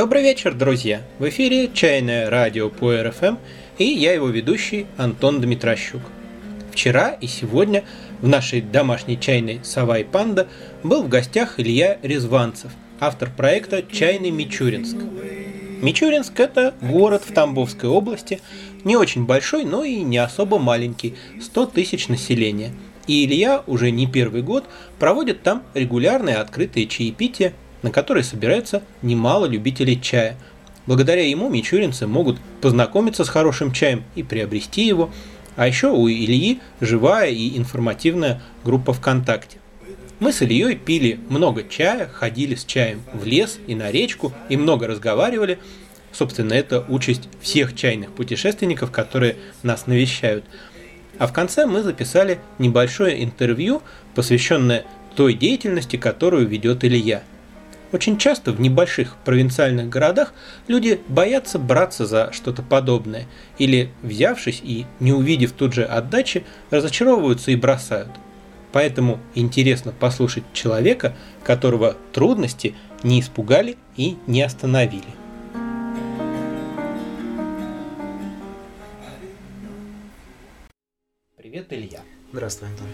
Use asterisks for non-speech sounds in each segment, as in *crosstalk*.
Добрый вечер, друзья! В эфире «Чайное радио» по РФМ и я его ведущий Антон Дмитрощук. Вчера и сегодня в нашей домашней чайной «Сова и панда» был в гостях Илья Резванцев, автор проекта «Чайный Мичуринск». Мичуринск – это город в Тамбовской области, не очень большой, но и не особо маленький, 100 тысяч населения. И Илья уже не первый год проводит там регулярные открытые чаепития, на которые собирается немало любителей чая. Благодаря ему мичуринцы могут познакомиться с хорошим чаем и приобрести его, а еще у Ильи живая и информативная группа ВКонтакте. Мы с Ильей пили много чая, ходили с чаем в лес и на речку и много разговаривали. Собственно, это участь всех чайных путешественников, которые нас навещают. А в конце мы записали небольшое интервью, посвященное той деятельности, которую ведет Илья. Очень часто в небольших провинциальных городах люди боятся браться за что-то подобное, или, взявшись и не увидев тут же отдачи, разочаровываются и бросают – Поэтому интересно послушать человека, которого трудности не испугали и не остановили. Привет, Илья. Здравствуй, Антон.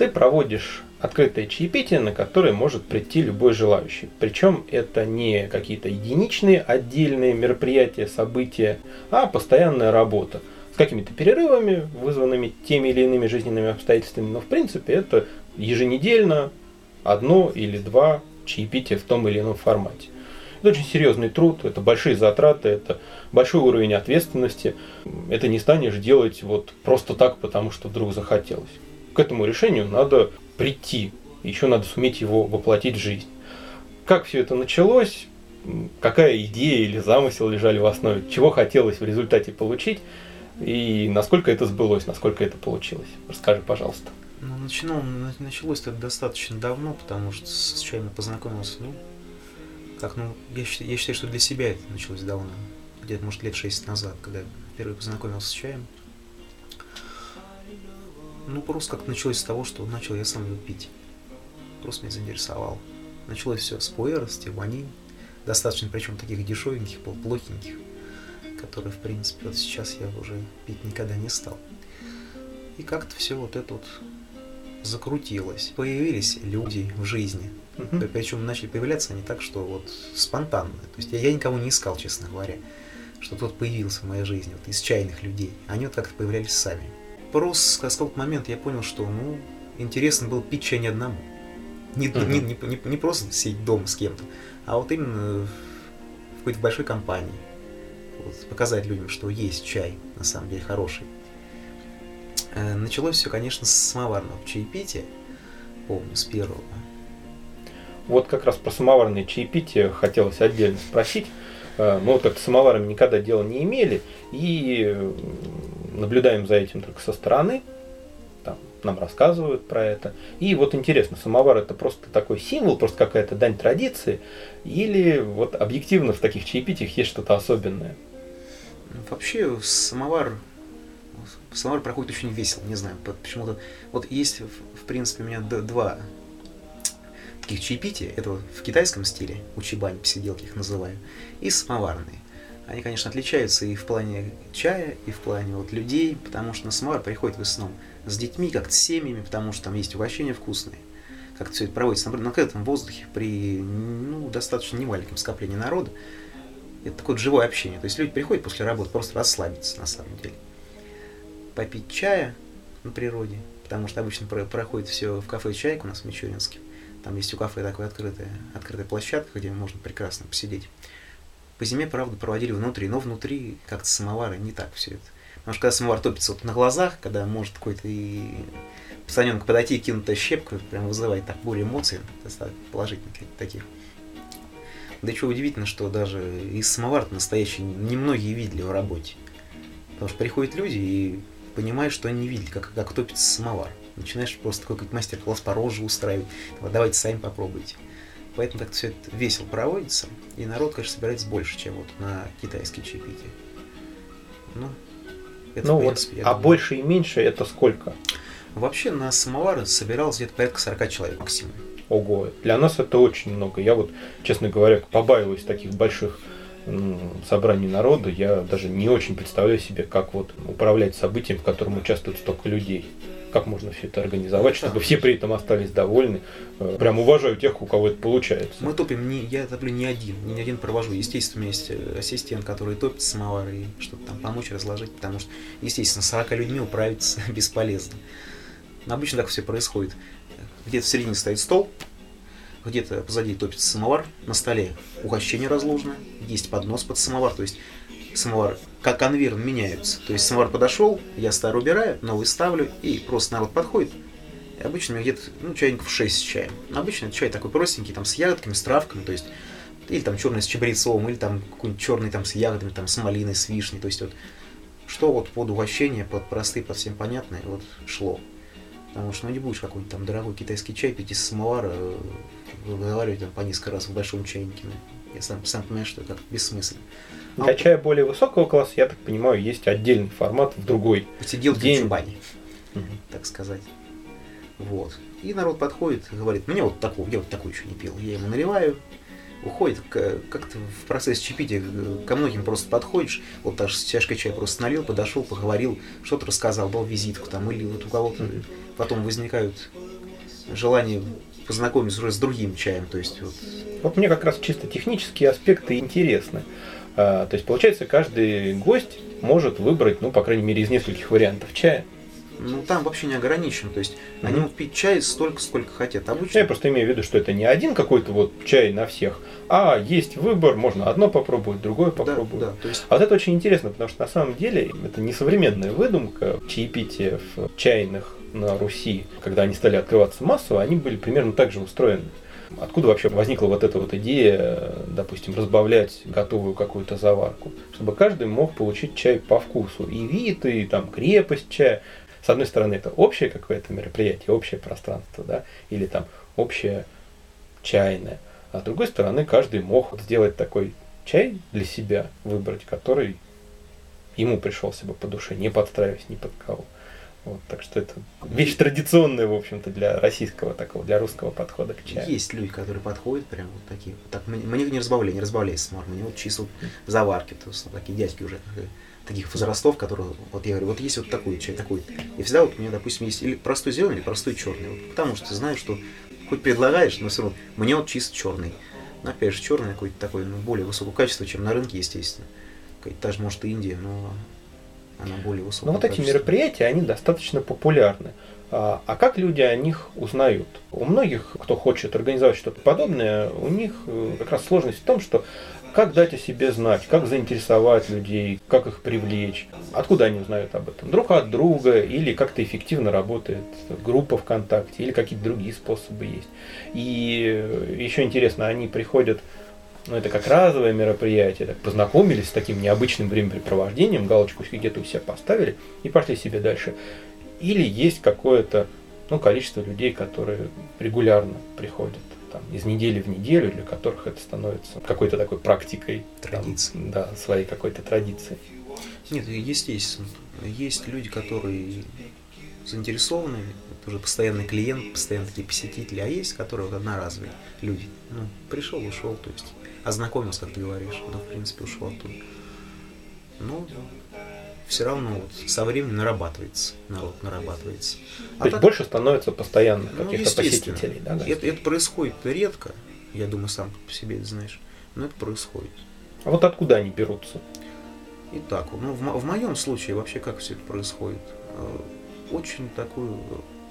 Ты проводишь открытое чаепитие, на которое может прийти любой желающий. Причем это не какие-то единичные отдельные мероприятия, события, а постоянная работа какими-то перерывами, вызванными теми или иными жизненными обстоятельствами, но в принципе это еженедельно одно или два чаепития в том или ином формате. Это очень серьезный труд, это большие затраты, это большой уровень ответственности. Это не станешь делать вот просто так, потому что вдруг захотелось. К этому решению надо прийти, еще надо суметь его воплотить в жизнь. Как все это началось, какая идея или замысел лежали в основе, чего хотелось в результате получить – и насколько это сбылось, насколько это получилось. Расскажи, пожалуйста. Ну, начинал, началось это достаточно давно, потому что с чаем я познакомился, ну, как, ну, я, я считаю, что для себя это началось давно, где-то, может, лет шесть назад, когда впервые познакомился с чаем. Ну, просто как началось с того, что начал я сам его пить. Просто меня заинтересовал. Началось все с пуэра, с тивани, достаточно, причем таких дешевеньких, плохеньких который, в принципе, вот сейчас я уже пить никогда не стал. И как-то все вот это вот закрутилось. Появились люди в жизни. Uh-huh. Причем начали появляться они так, что вот спонтанно. То есть я, я никого не искал, честно говоря, что тот появился в моей жизни, вот из чайных людей. Они вот как-то появлялись сами. Просто с какого-то момента я понял, что ну, интересно было пить чай не одному. Не, uh-huh. не, не, не, не просто сидеть дома с кем-то, а вот именно в какой-то большой компании вот, показать людям, что есть чай, на самом деле хороший. Э, началось все, конечно, с самоварного чаепития, помню, с первого. Вот как раз про самоварное чаепитие хотелось отдельно спросить. Э, мы вот как-то самоварами никогда дела не имели и наблюдаем за этим только со стороны. Там нам рассказывают про это. И вот интересно, самовар это просто такой символ, просто какая-то дань традиции, или вот объективно в таких чаепитиях есть что-то особенное? Вообще самовар самовар проходит очень весело, не знаю, почему-то. Вот есть, в принципе, у меня два таких чаепития, это вот в китайском стиле, учибань, посиделки их называю, и самоварные. Они, конечно, отличаются и в плане чая, и в плане вот людей, потому что на самовар приходит в основном с детьми, как-то с семьями, потому что там есть угощения вкусные. Как-то все это проводится на открытом воздухе при ну, достаточно немаленьком скоплении народа это такое живое общение. То есть люди приходят после работы просто расслабиться на самом деле. Попить чая на природе, потому что обычно проходит все в кафе «Чайка» у нас в Мичуринске. Там есть у кафе такая открытая, открытая площадка, где можно прекрасно посидеть. По зиме, правда, проводили внутри, но внутри как-то самовары не так все это. Потому что когда самовар топится вот на глазах, когда может какой-то и пацаненок подойти и кинуть щепку, прям вызывает так более эмоций, положительных таких. Да что удивительно, что даже из самовара настоящий немногие видели в работе. Потому что приходят люди и понимают, что они не видели, как, как топится самовар. Начинаешь просто какой-то мастер-класс по роже устраивать. Давайте сами попробуйте. Поэтому так все это весело проводится. И народ, конечно, собирается больше, чем вот на китайские чаепития. Ну, это, ну принципе, вот, а думаю. больше и меньше это сколько? Вообще на самовары собиралось где-то порядка 40 человек максимум. ого, для нас это очень много. Я вот, честно говоря, побаиваюсь таких больших собраний народа, я даже не очень представляю себе, как вот управлять событием, в котором участвует столько людей. Как можно все это организовать, чтобы все при этом остались довольны. Э, прям уважаю тех, у кого это получается. Мы топим, не, я топлю не один, не один провожу. Естественно, у меня есть э, ассистент, который топит самовар и что-то там помочь разложить, потому что, естественно, 40 людьми управиться *laughs* бесполезно. Но обычно так все происходит. Где-то в середине стоит стол, где-то позади топится самовар, на столе угощение разложено, есть поднос под самовар, то есть самовар как конвейер меняются. То есть самовар подошел, я старый убираю, новый ставлю, и просто народ подходит. И обычно у меня где-то ну, чайников 6 с чаем. Обычно чай такой простенький, там с ягодками, с травками, то есть или там черный с чабрецовым, или там какой-нибудь черный там с ягодами, там с малиной, с вишней. То есть вот что вот под угощение, под простые, под всем понятное, вот шло. Потому что ну, не будешь какой-нибудь там дорогой китайский чай пить из самовара, э, выговаривать там по несколько раз в большом чайнике. Я сам, сам понимаю, что это бессмысленно. Для а чая более высокого класса, я так понимаю, есть отдельный формат в другой Посиделки день. в угу. так сказать. Вот. И народ подходит и говорит, мне вот такого, я вот такой еще не пил. Я ему наливаю, уходит, как-то в процесс чаепития ко многим просто подходишь, вот даже с чашкой чая просто налил, подошел, поговорил, что-то рассказал, дал визитку там, или вот у кого-то потом возникают желания познакомиться уже с другим чаем, то есть вот. Вот мне как раз чисто технические аспекты интересны. А, то есть получается каждый гость может выбрать, ну по крайней мере из нескольких вариантов чая. Ну, там вообще не ограничено. То есть mm-hmm. они могут пить чай столько, сколько хотят. Обычно... Я просто имею в виду, что это не один какой-то вот чай на всех, а есть выбор, можно одно попробовать, другое попробовать. Да, да, то есть... А вот это очень интересно, потому что на самом деле это не современная выдумка. Чаепития в чайных на Руси, когда они стали открываться массово, они были примерно так же устроены. Откуда вообще возникла вот эта вот идея, допустим, разбавлять готовую какую-то заварку, чтобы каждый мог получить чай по вкусу, и вид, и там крепость чая, с одной стороны, это общее какое-то мероприятие, общее пространство, да, или там общее чайное, а с другой стороны, каждый мог сделать такой чай для себя, выбрать, который ему пришелся бы по душе, не подстраиваясь ни под кого. Вот, так что это вещь традиционная, в общем-то, для российского такого, для русского подхода к чаю. Есть люди, которые подходят прям вот такие. Так, мне не разбавляй, не разбавляй смор, мне вот чисто вот заварки, то есть такие дядьки уже таких возрастов, которые, вот я говорю, вот есть вот такой чай, такой. И всегда вот у меня, допустим, есть или простой зеленый, или простой черный. Вот, потому что знаешь, что хоть предлагаешь, но все равно мне вот чисто черный. Но опять же, черный какой-то такой, ну, более высокого качества, чем на рынке, естественно. Та же, может, и Индия, но она более высокого Но вот эти мероприятия, они достаточно популярны. А, а как люди о них узнают? У многих, кто хочет организовать что-то подобное, у них э, как раз сложность в том, что как дать о себе знать, как заинтересовать людей, как их привлечь, откуда они узнают об этом, друг от друга, или как-то эффективно работает группа ВКонтакте, или какие-то другие способы есть. И еще интересно, они приходят, ну это как разовое мероприятие, так, познакомились с таким необычным времяпрепровождением, галочку где-то у себя поставили и пошли себе дальше. Или есть какое-то ну, количество людей, которые регулярно приходят там, из недели в неделю, для которых это становится какой-то такой практикой. Традицией. да, своей какой-то традицией. Нет, естественно. Есть люди, которые заинтересованы, это уже постоянный клиент, постоянно такие посетители, а есть, которые вот одноразовые люди. Ну, пришел, ушел, то есть ознакомился, как ты говоришь, ну, в принципе, ушел оттуда. Ну, все равно вот со временем нарабатывается, народ нарабатывается. А То есть так, больше становится постоянно ну, каких-то посетителей, да? Это, это происходит редко, я думаю, сам по себе это знаешь, но это происходит. А вот откуда они берутся? Итак, ну, в, в моем случае вообще как все это происходит? Очень такую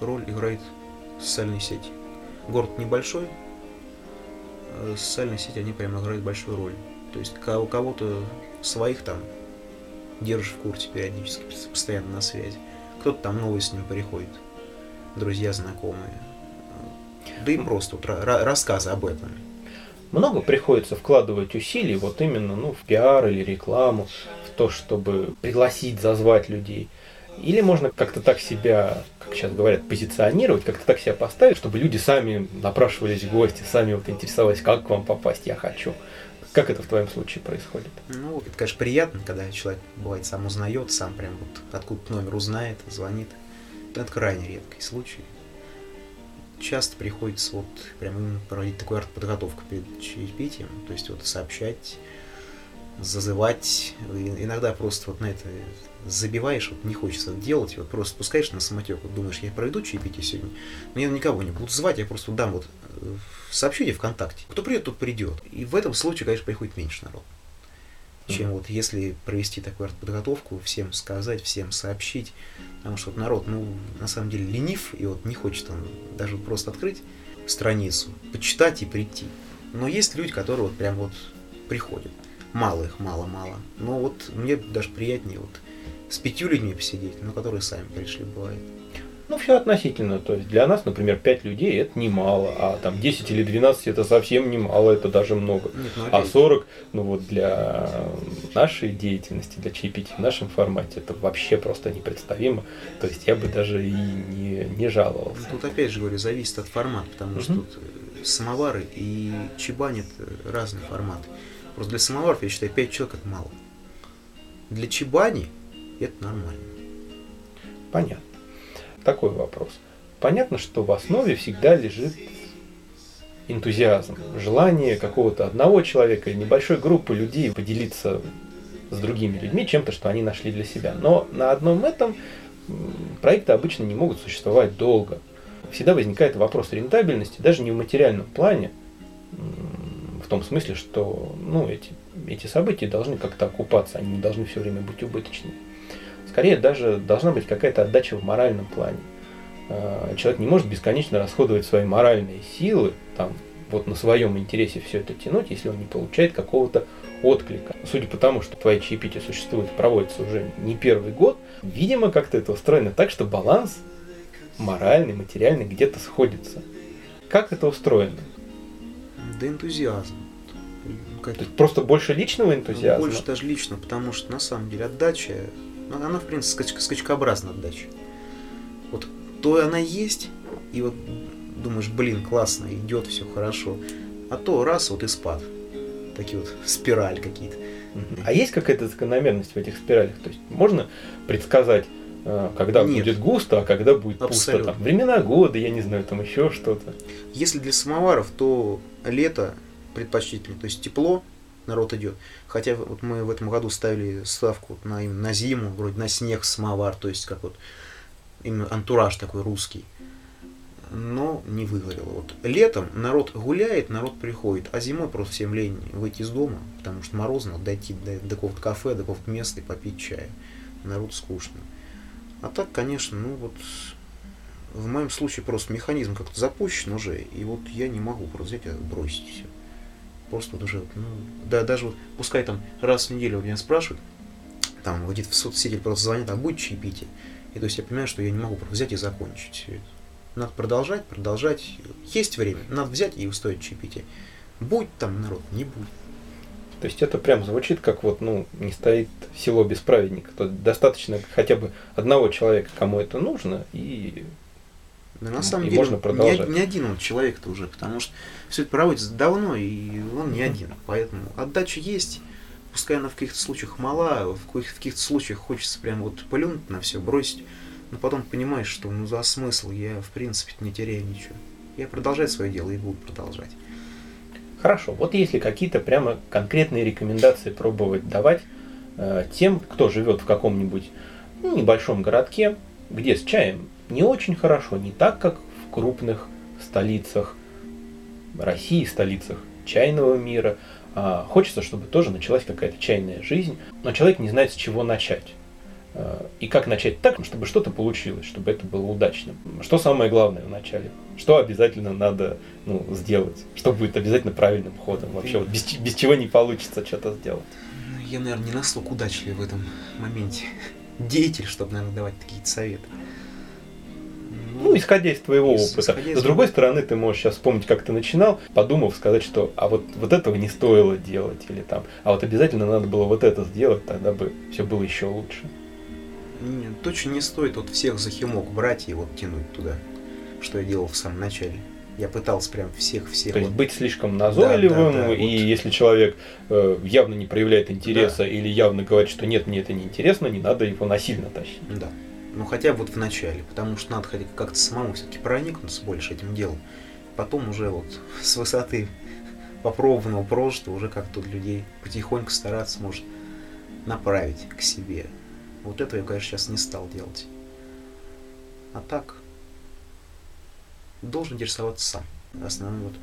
роль играет социальные сети. Город небольшой, э, социальные сети, они прямо играют большую роль. То есть у кого-то своих там держишь в курсе периодически, постоянно на связи. Кто-то там новый с ним приходит, друзья, знакомые. Да и просто вот, рассказы об этом. Много приходится вкладывать усилий вот именно ну, в пиар или рекламу, в то, чтобы пригласить, зазвать людей. Или можно как-то так себя, как сейчас говорят, позиционировать, как-то так себя поставить, чтобы люди сами напрашивались в гости, сами вот интересовались, как к вам попасть, я хочу. Как это в твоем случае происходит? Ну, это, конечно, приятно, когда человек, бывает, сам узнает, сам прям вот откуда номер узнает, звонит. Это крайне редкий случай. часто приходится вот прям проводить такую артподготовку перед чаепитием, то есть вот сообщать, зазывать, иногда просто вот на это забиваешь, вот не хочется делать, вот просто спускаешь на самотек, вот думаешь, я проведу чаепитие сегодня, но я никого не буду звать, я просто дам вот э, сообщение ВКонтакте. Кто придет, тот придет. И в этом случае, конечно, приходит меньше народ. Чем mm-hmm. вот если провести такую подготовку, всем сказать, всем сообщить. Потому что вот народ, ну, на самом деле ленив, и вот не хочет он даже просто открыть страницу, почитать и прийти. Но есть люди, которые вот прям вот приходят. Мало их, мало-мало. Но вот мне даже приятнее вот с пятью людьми посидеть, но которые сами пришли, бывает. Ну, все относительно. То есть для нас, например, 5 людей это немало, а там 10 или 12 это совсем немало, это даже много. Нет, ну, а 40, ну вот для нашей деятельности, для чаепития в нашем формате, это вообще просто непредставимо. То есть я бы даже и не, не жаловался. Тут опять же говорю, зависит от формата, потому угу. что тут э, самовары и чебани это разные форматы. Просто для самоваров, я считаю, 5 человек это мало. Для чебани это нормально. Понятно такой вопрос. Понятно, что в основе всегда лежит энтузиазм, желание какого-то одного человека или небольшой группы людей поделиться с другими людьми чем-то, что они нашли для себя. Но на одном этом проекты обычно не могут существовать долго. Всегда возникает вопрос рентабельности, даже не в материальном плане, в том смысле, что ну, эти, эти события должны как-то окупаться, они не должны все время быть убыточными. Скорее даже должна быть какая-то отдача в моральном плане. А, человек не может бесконечно расходовать свои моральные силы, там, вот на своем интересе все это тянуть, если он не получает какого-то отклика. Судя по тому, что твои чаепития существуют, проводятся уже не первый год, видимо, как-то это устроено так, что баланс моральный, материальный где-то сходится. Как это устроено? Да энтузиазм. То есть просто больше личного энтузиазма? Больше даже личного, потому что на самом деле отдача ну, она, в принципе, скач скачкообразная отдача. Вот то она есть, и вот думаешь, блин, классно, идет все хорошо. А то раз, вот и спад. Такие вот спираль какие-то. А есть какая-то закономерность в этих спиралях? То есть можно предсказать, э, когда Нет. будет густо, а когда будет Абсолютно. пусто. Там, времена года, я не знаю, там еще что-то. Если для самоваров, то лето предпочтительно, то есть тепло, народ идет. Хотя вот мы в этом году ставили ставку на, на зиму, вроде на снег, самовар, то есть как вот именно антураж такой русский. Но не выгорело. Вот летом народ гуляет, народ приходит, а зимой просто всем лень выйти из дома, потому что морозно, дойти до, до какого-то кафе, до какого-то места и попить чая. Народ скучно. А так, конечно, ну вот в моем случае просто механизм как-то запущен уже, и вот я не могу просто взять и бросить все. Просто вот уже, ну, да, даже вот, пускай там раз в неделю меня спрашивают, там где-то в соцсети просто звонят, а будет чаепитие. И то есть я понимаю, что я не могу просто взять и закончить. Надо продолжать, продолжать. Есть время, надо взять и устроить чаепитие. Будь там народ, не будет. То есть это прям звучит как вот, ну, не стоит село без праведника. То достаточно хотя бы одного человека, кому это нужно, и да, на самом и деле, можно продолжать. Не, не один он человек-то уже, потому что все это проводится давно, и он не один. Поэтому отдача есть, пускай она в каких-то случаях мала, в каких-то случаях хочется прям вот плюнуть на все, бросить, но потом понимаешь, что ну за смысл я в принципе не теряю ничего. Я продолжаю свое дело и буду продолжать. Хорошо, вот если какие-то прямо конкретные рекомендации пробовать давать э, тем, кто живет в каком-нибудь ну, небольшом городке, где с чаем не очень хорошо, не так, как в крупных столицах России, столицах чайного мира. А хочется, чтобы тоже началась какая-то чайная жизнь, но человек не знает, с чего начать. А, и как начать так, чтобы что-то получилось, чтобы это было удачным. Что самое главное в начале? Что обязательно надо ну, сделать? Что будет обязательно правильным ходом? Вообще, вот без, без чего не получится что-то сделать? Я, наверное, не настолько удачлив в этом моменте. Деятель, чтобы, наверное, давать такие советы. Ну, исходя из твоего из, опыта. Из С другой стороны, ты можешь сейчас вспомнить, как ты начинал, подумав, сказать, что а вот, вот этого не стоило делать, или там, а вот обязательно надо было вот это сделать, тогда бы все было еще лучше. Нет, точно не стоит вот всех за химок брать и вот тянуть туда, что я делал в самом начале. Я пытался прям всех-всех. То есть быть слишком назойливым, да, да, да, и вот. если человек э, явно не проявляет интереса да. или явно говорит, что нет, мне это не интересно, не надо его насильно тащить. Да. Ну, хотя бы вот в начале, потому что надо хотя как-то самому все-таки проникнуться больше этим делом. Потом уже вот *laughs* с высоты попробованного прошлого уже как-то людей потихоньку стараться, может, направить к себе. Вот этого я, конечно, сейчас не стал делать. А так, должен интересоваться сам. Основной вот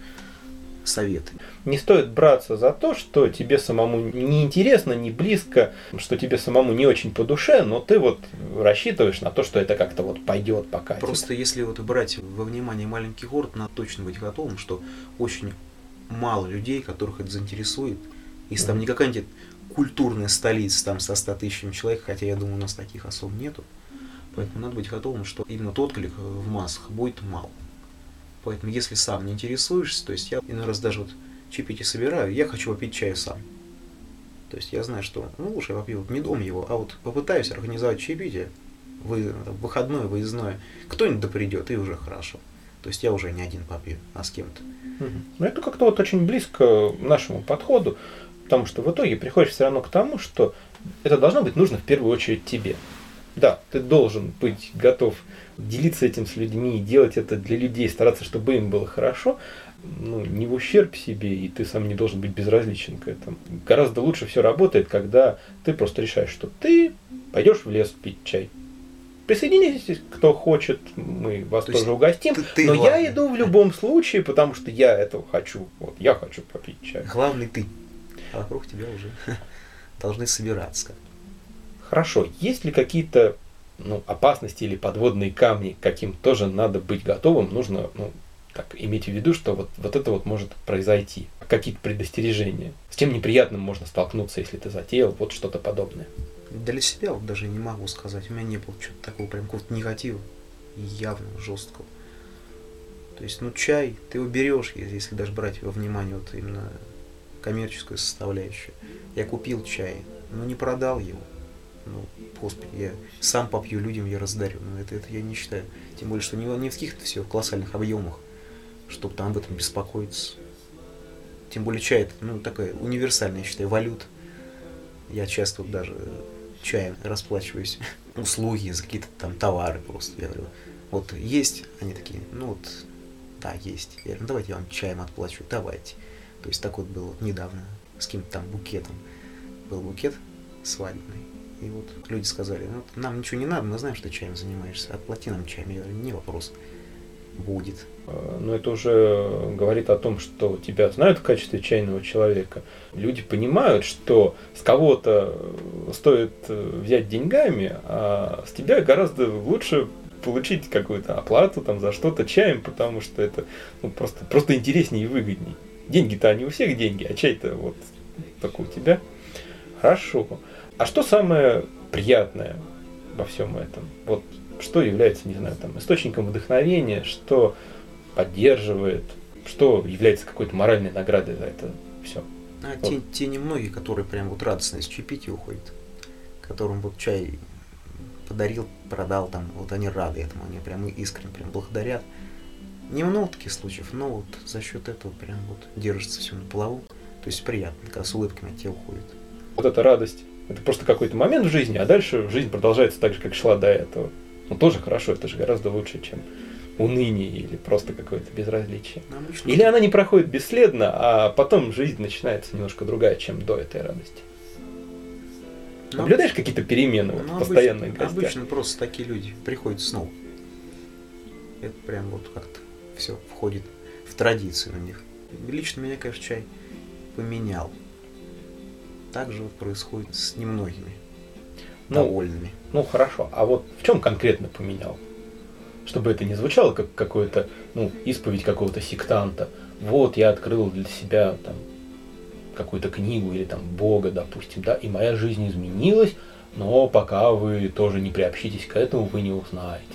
совет. Не стоит браться за то, что тебе самому не интересно, не близко, что тебе самому не очень по душе, но ты вот рассчитываешь на то, что это как-то вот пойдет пока. Просто если вот брать во внимание маленький город, надо точно быть готовым, что очень мало людей, которых это заинтересует. Если mm там не какая-нибудь культурная столица там со 100 тысячами человек, хотя я думаю, у нас таких особо нету. Поэтому надо быть готовым, что именно тот отклик в массах будет мало. Поэтому если сам не интересуешься, то есть я иной раз даже вот чипити собираю, я хочу попить чай сам. То есть я знаю, что ну лучше я попью не дом его, а вот попытаюсь организовать чаепитие, вы, выходное, выездное, кто-нибудь да придет, и уже хорошо. То есть я уже не один попью, а с кем-то. Ну, это как-то вот очень близко нашему подходу, потому что в итоге приходишь все равно к тому, что это должно быть нужно в первую очередь тебе. Да, ты должен быть готов делиться этим с людьми, делать это для людей, стараться, чтобы им было хорошо, ну, не в ущерб себе, и ты сам не должен быть безразличен к этому. Гораздо лучше все работает, когда ты просто решаешь, что ты пойдешь в лес пить чай. Присоединитесь, кто хочет, мы вас То тоже угостим. Ты, ты но главный. я иду в любом случае, потому что я этого хочу. Вот я хочу попить чай. Главный ты. А вокруг тебя уже *laughs* должны собираться. Хорошо. Есть ли какие-то ну, опасности или подводные камни, каким тоже надо быть готовым, нужно ну, так, иметь в виду, что вот, вот это вот может произойти. Какие-то предостережения. С чем неприятным можно столкнуться, если ты затеял вот что-то подобное. Для себя вот даже не могу сказать. У меня не было чего-то такого прям какого-то негатива, явного, жесткого. То есть, ну, чай, ты его берешь, если даже брать во внимание вот именно коммерческую составляющую. Я купил чай, но не продал его ну, господи, я сам попью, людям я раздарю. Но это, это я не считаю. Тем более, что не, не в каких-то все колоссальных объемах, чтобы там об этом беспокоиться. Тем более чай это, ну, такая универсальная, я считаю, валюта. Я часто вот даже чаем расплачиваюсь. *laughs* Услуги за какие-то там товары просто. Я говорю, вот есть, они такие, ну вот, да, есть. Я говорю, ну давайте я вам чаем отплачу, давайте. То есть так вот было недавно с каким-то там букетом. Был букет свадебный. И вот люди сказали, ну, нам ничего не надо, мы знаем, что чаем занимаешься, отплати нам чаем. Я говорю, не вопрос, будет. А, но это уже говорит о том, что тебя знают в качестве чайного человека. Люди понимают, что с кого-то стоит э, взять деньгами, а с тебя гораздо лучше получить какую-то оплату там за что-то чаем, потому что это ну, просто, просто интереснее и выгоднее. Деньги-то они у всех деньги, а чай-то вот только у тебя. Хорошо. А что самое приятное во всем этом? Вот что является, не знаю, там, источником вдохновения, что поддерживает, что является какой-то моральной наградой за это все. А вот. те, те немногие, которые прям вот радостно из чаепития уходят, которым вот чай подарил, продал, там, вот они рады этому, они прям искренне прям благодарят. Немного таких случаев, но вот за счет этого прям вот держится все на плаву. То есть приятно, когда с улыбками от тебя уходит. Вот эта радость это просто какой-то момент в жизни, а дальше жизнь продолжается так же, как шла до этого. Ну, тоже хорошо, это же гораздо лучше, чем уныние или просто какое-то безразличие. Обычно... Или она не проходит бесследно, а потом жизнь начинается немножко другая, чем до этой радости. Ну, Наблюдаешь какие-то перемены ну, вот, постоянные обычно, обычно просто такие люди приходят снова. Это прям вот как-то все входит в традицию у них. Лично меня, конечно, чай поменял так же вот происходит с немногими ну, довольными. Ну хорошо, а вот в чем конкретно поменял? Чтобы это не звучало как какое-то, ну, исповедь какого-то сектанта. Вот я открыл для себя там какую-то книгу или там Бога, допустим, да, и моя жизнь изменилась, но пока вы тоже не приобщитесь к этому, вы не узнаете.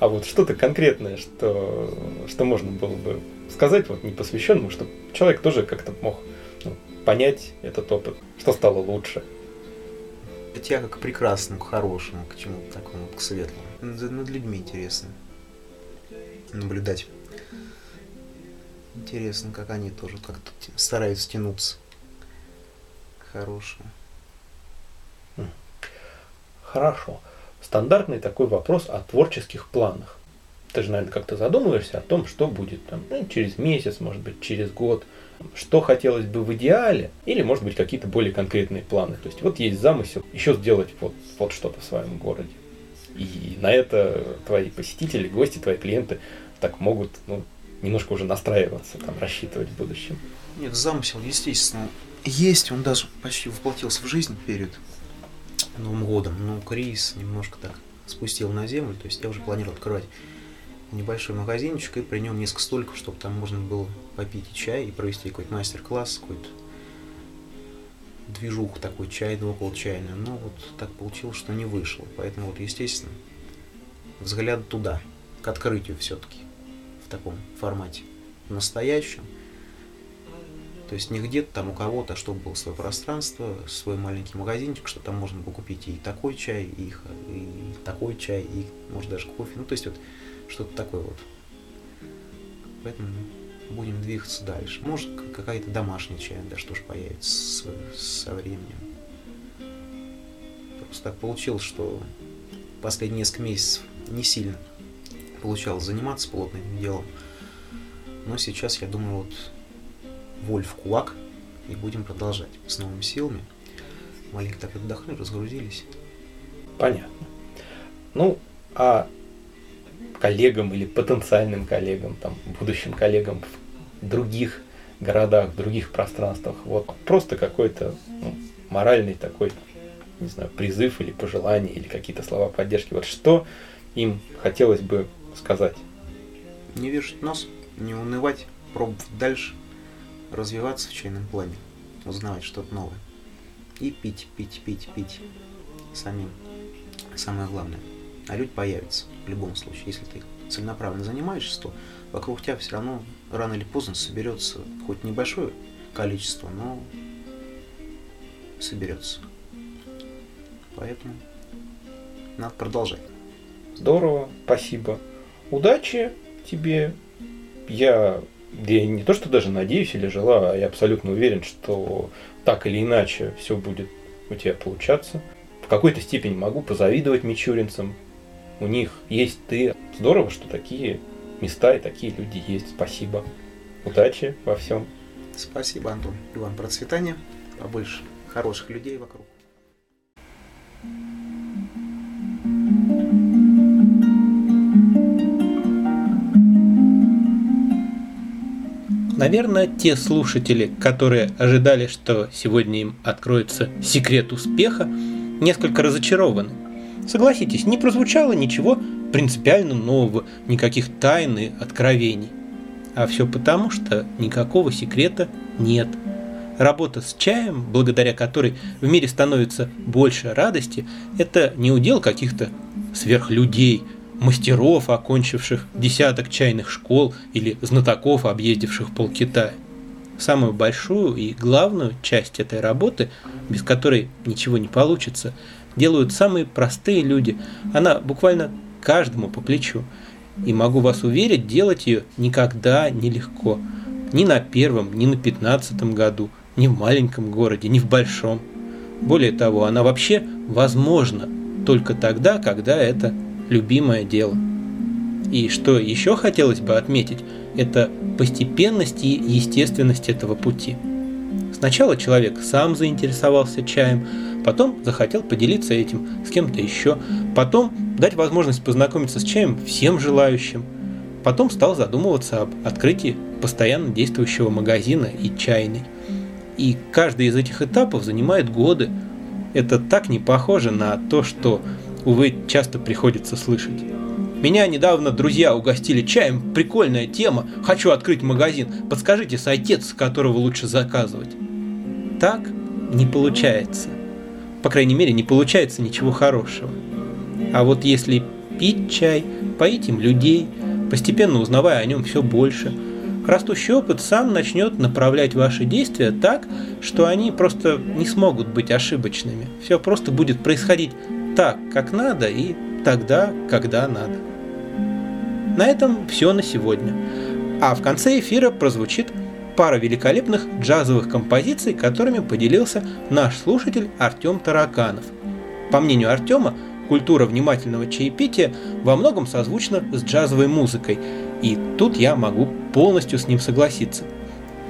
А вот что-то конкретное, что, что можно было бы сказать вот непосвященному, чтобы человек тоже как-то мог понять этот опыт, что стало лучше. Тяга к прекрасному, к хорошему, к чему-то такому, к светлому. Над людьми интересно наблюдать. Интересно, как они тоже как-то стараются тянуться к хорошему. Хорошо. стандартный такой вопрос о творческих планах. Ты же, наверное, как-то задумываешься о том, что будет там, ну, через месяц, может быть, через год, что хотелось бы в идеале, или, может быть, какие-то более конкретные планы. То есть вот есть замысел еще сделать вот, вот что-то в своем городе. И на это твои посетители, гости, твои клиенты так могут ну, немножко уже настраиваться, там, рассчитывать в будущем. Нет, замысел, естественно, есть, он даже почти воплотился в жизнь перед Новым годом. Но кризис немножко так спустил на землю, то есть я уже планировал открывать небольшой магазинчик и при нем несколько столиков, чтобы там можно было попить и чай и провести какой-то мастер-класс, какой-то движух такой чайный, около чайный. Но вот так получилось, что не вышло. Поэтому вот, естественно, взгляд туда, к открытию все-таки в таком формате настоящем. То есть не где-то там у кого-то, чтобы было свое пространство, свой маленький магазинчик, что там можно было купить и такой чай, и, и такой чай, и может даже кофе. Ну, то есть вот что-то такое вот. Поэтому будем двигаться дальше. Может, какая-то домашняя чай, да что ж появится с, со временем. Просто так получилось, что последние несколько месяцев не сильно получалось заниматься плотным делом. Но сейчас, я думаю, вот воль в кулак и будем продолжать с новыми силами. Маленько так отдохнули, разгрузились. Понятно. Ну, а коллегам или потенциальным коллегам, там, будущим коллегам в других городах, в других пространствах. Вот просто какой-то ну, моральный такой, не знаю, призыв или пожелание, или какие-то слова поддержки. Вот что им хотелось бы сказать? Не вешать нос, не унывать, пробовать дальше, развиваться в чайном плане, узнавать что-то новое. И пить, пить, пить, пить самим. Самое главное – а люди появятся в любом случае. Если ты целенаправленно занимаешься, то вокруг тебя все равно рано или поздно соберется хоть небольшое количество, но соберется. Поэтому надо продолжать. Здорово, спасибо. Удачи тебе. Я, я не то, что даже надеюсь или желаю, а я абсолютно уверен, что так или иначе все будет у тебя получаться. В какой-то степени могу позавидовать мичуринцам, у них есть ты. Здорово, что такие места и такие люди есть. Спасибо. Удачи во всем. Спасибо, Антон. И вам процветания, побольше хороших людей вокруг. Наверное, те слушатели, которые ожидали, что сегодня им откроется секрет успеха, несколько разочарованы – Согласитесь, не прозвучало ничего принципиально нового, никаких тайн и откровений. А все потому, что никакого секрета нет. Работа с чаем, благодаря которой в мире становится больше радости, это не удел каких-то сверхлюдей, мастеров, окончивших десяток чайных школ или знатоков, объездивших полкитая. Самую большую и главную часть этой работы, без которой ничего не получится, делают самые простые люди. Она буквально каждому по плечу. И могу вас уверить, делать ее никогда не легко. Ни на первом, ни на пятнадцатом году, ни в маленьком городе, ни в большом. Более того, она вообще возможна только тогда, когда это любимое дело. И что еще хотелось бы отметить, это постепенность и естественность этого пути. Сначала человек сам заинтересовался чаем, потом захотел поделиться этим с кем-то еще, потом дать возможность познакомиться с чаем всем желающим, потом стал задумываться об открытии постоянно действующего магазина и чайной. И каждый из этих этапов занимает годы. Это так не похоже на то, что, увы, часто приходится слышать. Меня недавно друзья угостили чаем, прикольная тема, хочу открыть магазин, подскажите сайтец, с которого лучше заказывать. Так не получается по крайней мере, не получается ничего хорошего. А вот если пить чай, поить им людей, постепенно узнавая о нем все больше, растущий опыт сам начнет направлять ваши действия так, что они просто не смогут быть ошибочными. Все просто будет происходить так, как надо, и тогда, когда надо. На этом все на сегодня. А в конце эфира прозвучит пара великолепных джазовых композиций, которыми поделился наш слушатель Артем Тараканов. По мнению Артема, культура внимательного чаепития во многом созвучна с джазовой музыкой, и тут я могу полностью с ним согласиться.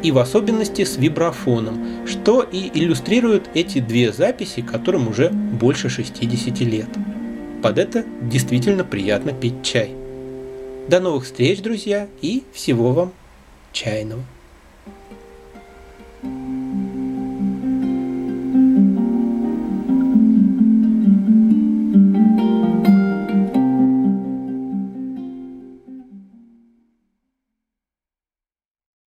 И в особенности с вибрафоном, что и иллюстрирует эти две записи, которым уже больше 60 лет. Под это действительно приятно пить чай. До новых встреч, друзья, и всего вам чайного.